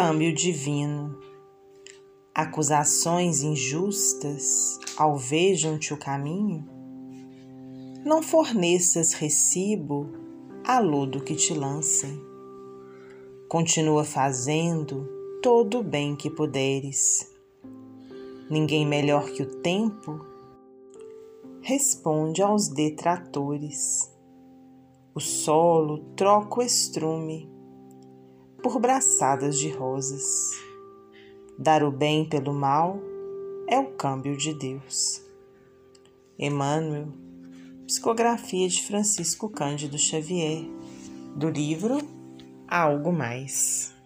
Câmbio divino. Acusações injustas alvejam-te o caminho? Não forneças recibo a lodo que te lancem. Continua fazendo todo o bem que puderes. Ninguém melhor que o tempo responde aos detratores. O solo troca o estrume por braçadas de rosas. Dar o bem pelo mal é o câmbio de Deus. Emmanuel, psicografia de Francisco Cândido Xavier, do livro Algo Mais.